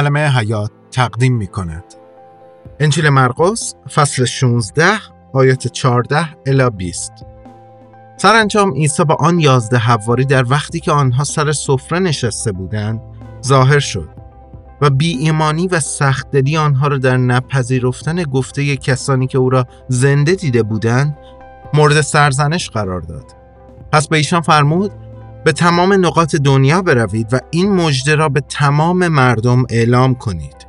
کلمه حیات تقدیم می کند. انجیل مرقس فصل 16 آیات 14 الی 20 سرانجام عیسی با آن یازده حواری در وقتی که آنها سر سفره نشسته بودند ظاهر شد و بی ایمانی و سختدلی آنها را در نپذیرفتن گفته کسانی که او را زنده دیده بودند مورد سرزنش قرار داد پس به ایشان فرمود به تمام نقاط دنیا بروید و این مژده را به تمام مردم اعلام کنید.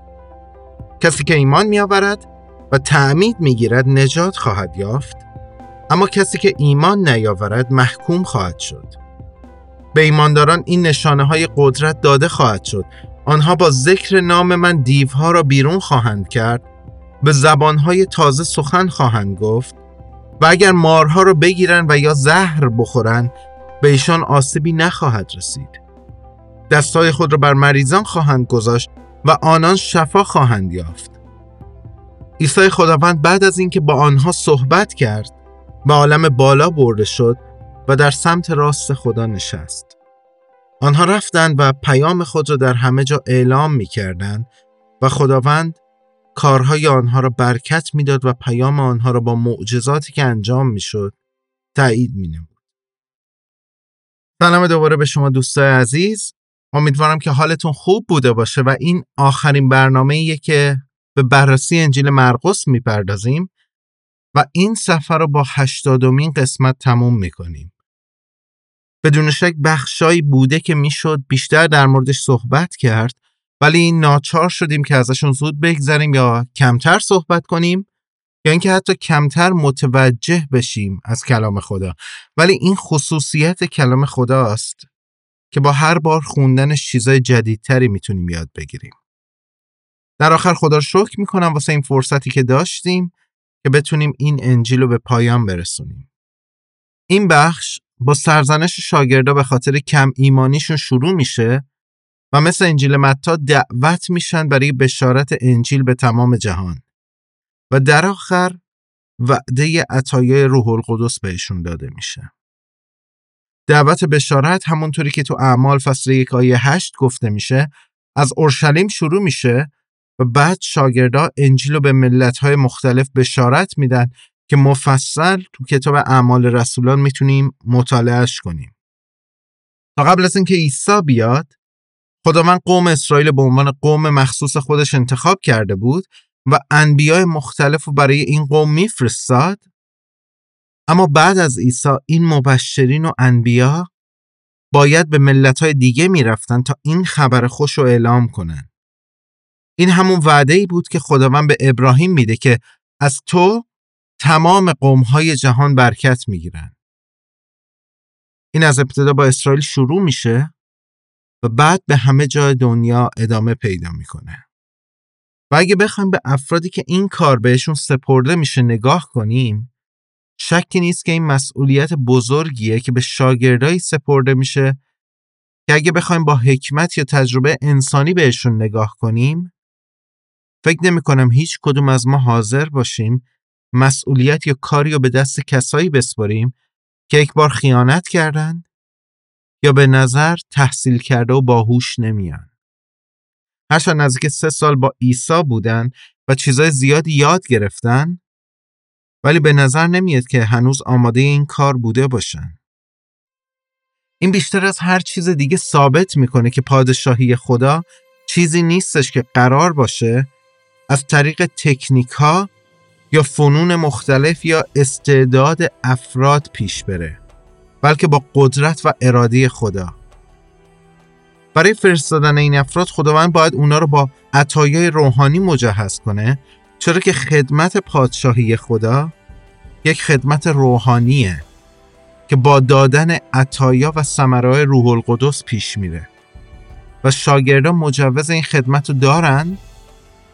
کسی که ایمان می آورد و تعمید می گیرد نجات خواهد یافت اما کسی که ایمان نیاورد محکوم خواهد شد. به ایمانداران این نشانه های قدرت داده خواهد شد. آنها با ذکر نام من دیوها را بیرون خواهند کرد به زبانهای تازه سخن خواهند گفت و اگر مارها را بگیرند و یا زهر بخورند به ایشان آسیبی نخواهد رسید. دستای خود را بر مریضان خواهند گذاشت و آنان شفا خواهند یافت. عیسی خداوند بعد از اینکه با آنها صحبت کرد به عالم بالا برده شد و در سمت راست خدا نشست. آنها رفتند و پیام خود را در همه جا اعلام می کردند و خداوند کارهای آنها را برکت می‌داد و پیام آنها را با معجزاتی که انجام می‌شد تایید می نمود. سلام دوباره به شما دوستای عزیز امیدوارم که حالتون خوب بوده باشه و این آخرین برنامه ایه که به بررسی انجیل مرقس می‌پردازیم و این سفر رو با هشتادمین قسمت تموم می‌کنیم. بدون شک بخشایی بوده که می‌شد بیشتر در موردش صحبت کرد ولی ناچار شدیم که ازشون زود بگذریم یا کمتر صحبت کنیم یا اینکه حتی کمتر متوجه بشیم از کلام خدا. ولی این خصوصیت کلام خداست که با هر بار خوندنش چیزای جدیدتری می‌تونیم یاد بگیریم. در آخر خدا رو شکر می‌کنم واسه این فرصتی که داشتیم که بتونیم این انجیل رو به پایان برسونیم. این بخش با سرزنش شاگردا به خاطر کم ایمانیشون شروع میشه و مثل انجیل متا دعوت میشن برای بشارت انجیل به تمام جهان. و در آخر وعده عطایای روح القدس بهشون داده میشه. دعوت بشارت همونطوری که تو اعمال فصل یک آیه هشت گفته میشه از اورشلیم شروع میشه و بعد شاگردا انجیل رو به ملت‌های مختلف بشارت میدن که مفصل تو کتاب اعمال رسولان می‌تونیم مطالعهش کنیم. تا قبل از اینکه عیسی بیاد خداوند قوم اسرائیل به عنوان قوم مخصوص خودش انتخاب کرده بود و انبیای مختلف رو برای این قوم میفرستاد. اما بعد از عیسی این مبشرین و انبیا باید به ملت‌های دیگه می‌رفتن تا این خبر خوش رو اعلام کنن. این همون وعده ای بود که خداوند به ابراهیم میده که از تو تمام قومهای جهان برکت می‌گیرن. این از ابتدا با اسرائیل شروع میشه و بعد به همه جای دنیا ادامه پیدا می‌کنه. و اگه بخوایم به افرادی که این کار بهشون سپرده میشه نگاه کنیم شکی نیست که این مسئولیت بزرگیه که به شاگردایی سپرده میشه که اگه بخوایم با حکمت یا تجربه انسانی بهشون نگاه کنیم فکر نمی کنم هیچ کدوم از ما حاضر باشیم مسئولیت یا کاری رو به دست کسایی بسپاریم که یک بار خیانت کردند یا به نظر تحصیل کرده و باهوش نمیان. هرچند نزدیک سه سال با عیسی بودن و چیزای زیادی یاد گرفتن ولی به نظر نمیاد که هنوز آماده این کار بوده باشن. این بیشتر از هر چیز دیگه ثابت می‌کنه که پادشاهی خدا چیزی نیستش که قرار باشه از طریق تکنیک ها یا فنون مختلف یا استعداد افراد پیش بره. بلکه با قدرت و اراده خدا برای فرستادن این افراد خداوند باید اونا رو با عطایای روحانی مجهز کنه چرا که خدمت پادشاهی خدا یک خدمت روحانیه که با دادن عطایا و ثمرهای روح القدس پیش میره. و شاگردان مجوز این خدمت رو دارن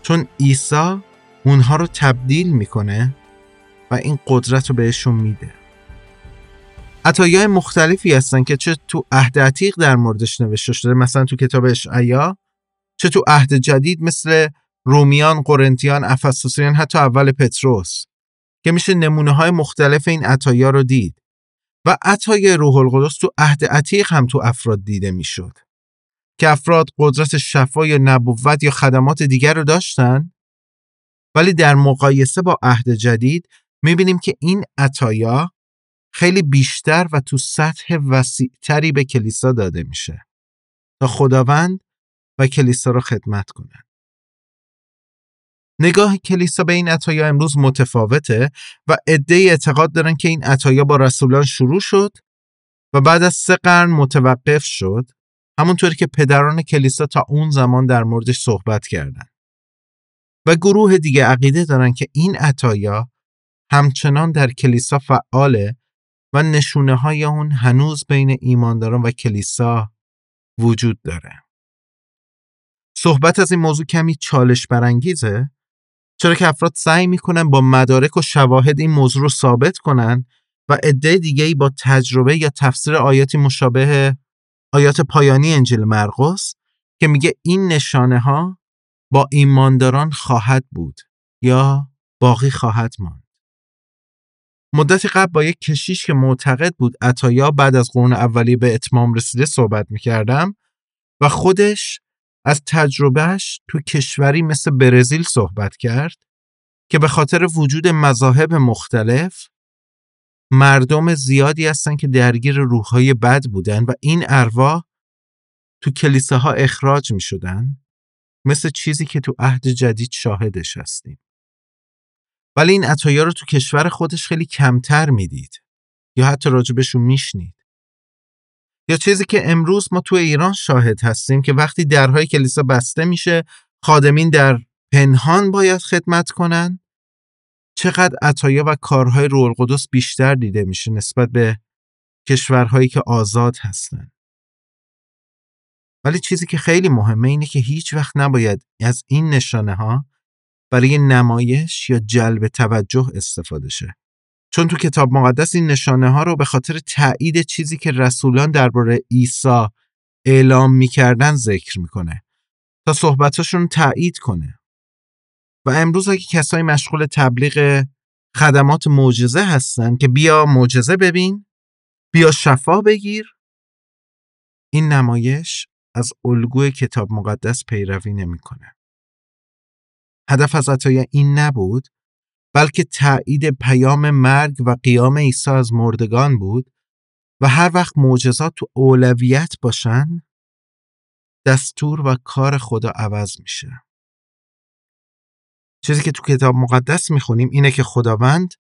چون عیسی اونها رو تبدیل می‌کنه و این قدرت رو بهشون میده. عطایای مختلفی هستن که چه تو عهد عتیق در موردش نوشته شده. مثلا تو کتاب اشعیا چه تو عهد جدید مثل رومیان، قرنتیان، افسوسیان حتی اول پتروس که میشه نمونه های مختلف این عطایا رو دید. و عطای روح القدس تو عهد عتیق هم تو افراد دیده می‌شد. که افراد قدرت شفا یا نبوت یا خدمات دیگر رو داشتن. ولی در مقایسه با عهد جدید می‌بینیم که این عطایا خیلی بیشتر و تو سطح وسیعتری به کلیسا داده میشه تا خداوند و کلیسا رو خدمت کنن. نگاه کلیسا به این عطایا امروز متفاوته و عده اعتقاد دارن که این عطایا با رسولان شروع شد و بعد از سه قرن متوقف شد همونطوری که پدران کلیسا تا اون زمان در موردش صحبت کردن. و گروه دیگه عقیده دارن که این عطایا همچنان در کلیسا فعاله و نشونه های اون هنوز بین ایمانداران و کلیسا وجود داره. صحبت از این موضوع کمی چالش برانگیزه چرا که افراد سعی می‌کنن با مدارک و شواهد این موضوع رو ثابت کنن و عده دیگه با تجربه یا تفسیر آیاتی مشابه آیات پایانی انجیل مرقس که میگه این نشانه ها با ایمانداران خواهد بود یا باقی خواهد ماند. مدتی قبل با یک کشیش که معتقد بود عطایا بعد از قرون اولیه به اتمام رسیده صحبت می‌کردم و خودش از تجربهش تو کشوری مثل برزیل صحبت کرد که به خاطر وجود مذاهب مختلف مردم زیادی هستن که درگیر روحهای بد بودن و این ارواح تو کلیساها اخراج می شدن مثل چیزی که تو عهد جدید شاهدش هستیم. ولی این عطایا رو تو کشور خودش خیلی کمتر می‌دید. یا حتی راجبشون میشنید. یا چیزی که امروز ما تو ایران شاهد هستیم که وقتی درهای کلیسا بسته میشه خادمین در پنهان باید خدمت کنن. چقدر عطایا و کارهای روح القدس بیشتر دیده میشه نسبت به کشورهایی که آزاد هستن. ولی چیزی که خیلی مهمه اینه که هیچ وقت نباید از این نشانه ها برای نمایش یا جلب توجه استفاده شه. چون تو کتاب مقدس این نشانه ها رو به خاطر تایید چیزی که رسولان درباره عیسی اعلام می‌کردن ذکر می‌کنه تا صحبتاشون تایید کنه. و امروز اگه کسایی مشغول تبلیغ خدمات معجزه هستن که بیا معجزه ببین بیا شفا بگیر این نمایش از الگوی کتاب مقدس پیروی نمی‌کنه. هدف از عطایا این نبود بلکه تایید پیام مرگ و قیام عیسی از مردگان بود و هر وقت معجزات تو اولویت باشن دستور و کار خدا عوض میشه. چیزی که تو کتاب مقدس می‌خونیم اینه که خداوند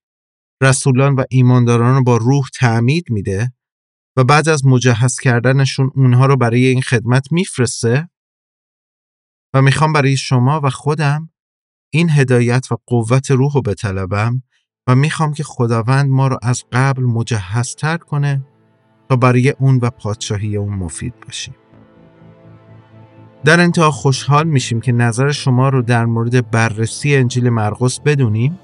رسولان و ایمانداران رو با روح تعمید میده و بعد از مجهز کردنشون اونها رو برای این خدمت میفرسته و می‌خوام برای شما و خودم این هدایت و قوت روح رو بطلبم و می‌خوام که خداوند ما رو از قبل مجهزتر کنه تا برای اون و پادشاهی اون مفید باشیم. در انتها خوشحال میشیم که نظر شما رو در مورد بررسی انجیل مرقس بدونیم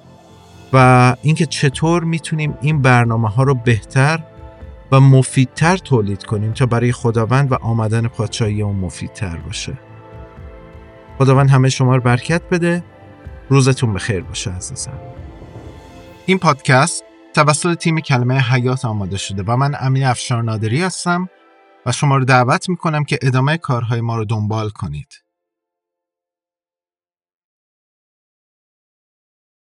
و اینکه چطور می‌تونیم این برنامه ها رو بهتر و مفیدتر تولید کنیم تا برای خداوند و آمدن پادشاهی اون مفیدتر باشه. خداوند همه شما رو برکت بده روزتون بخیر باشه عزیزم. این پادکست توسط تیم کلمه حیات آماده شده و من امین افشار نادری هستم و شما رو دعوت می‌کنم که ادامه کارهای ما رو دنبال کنید.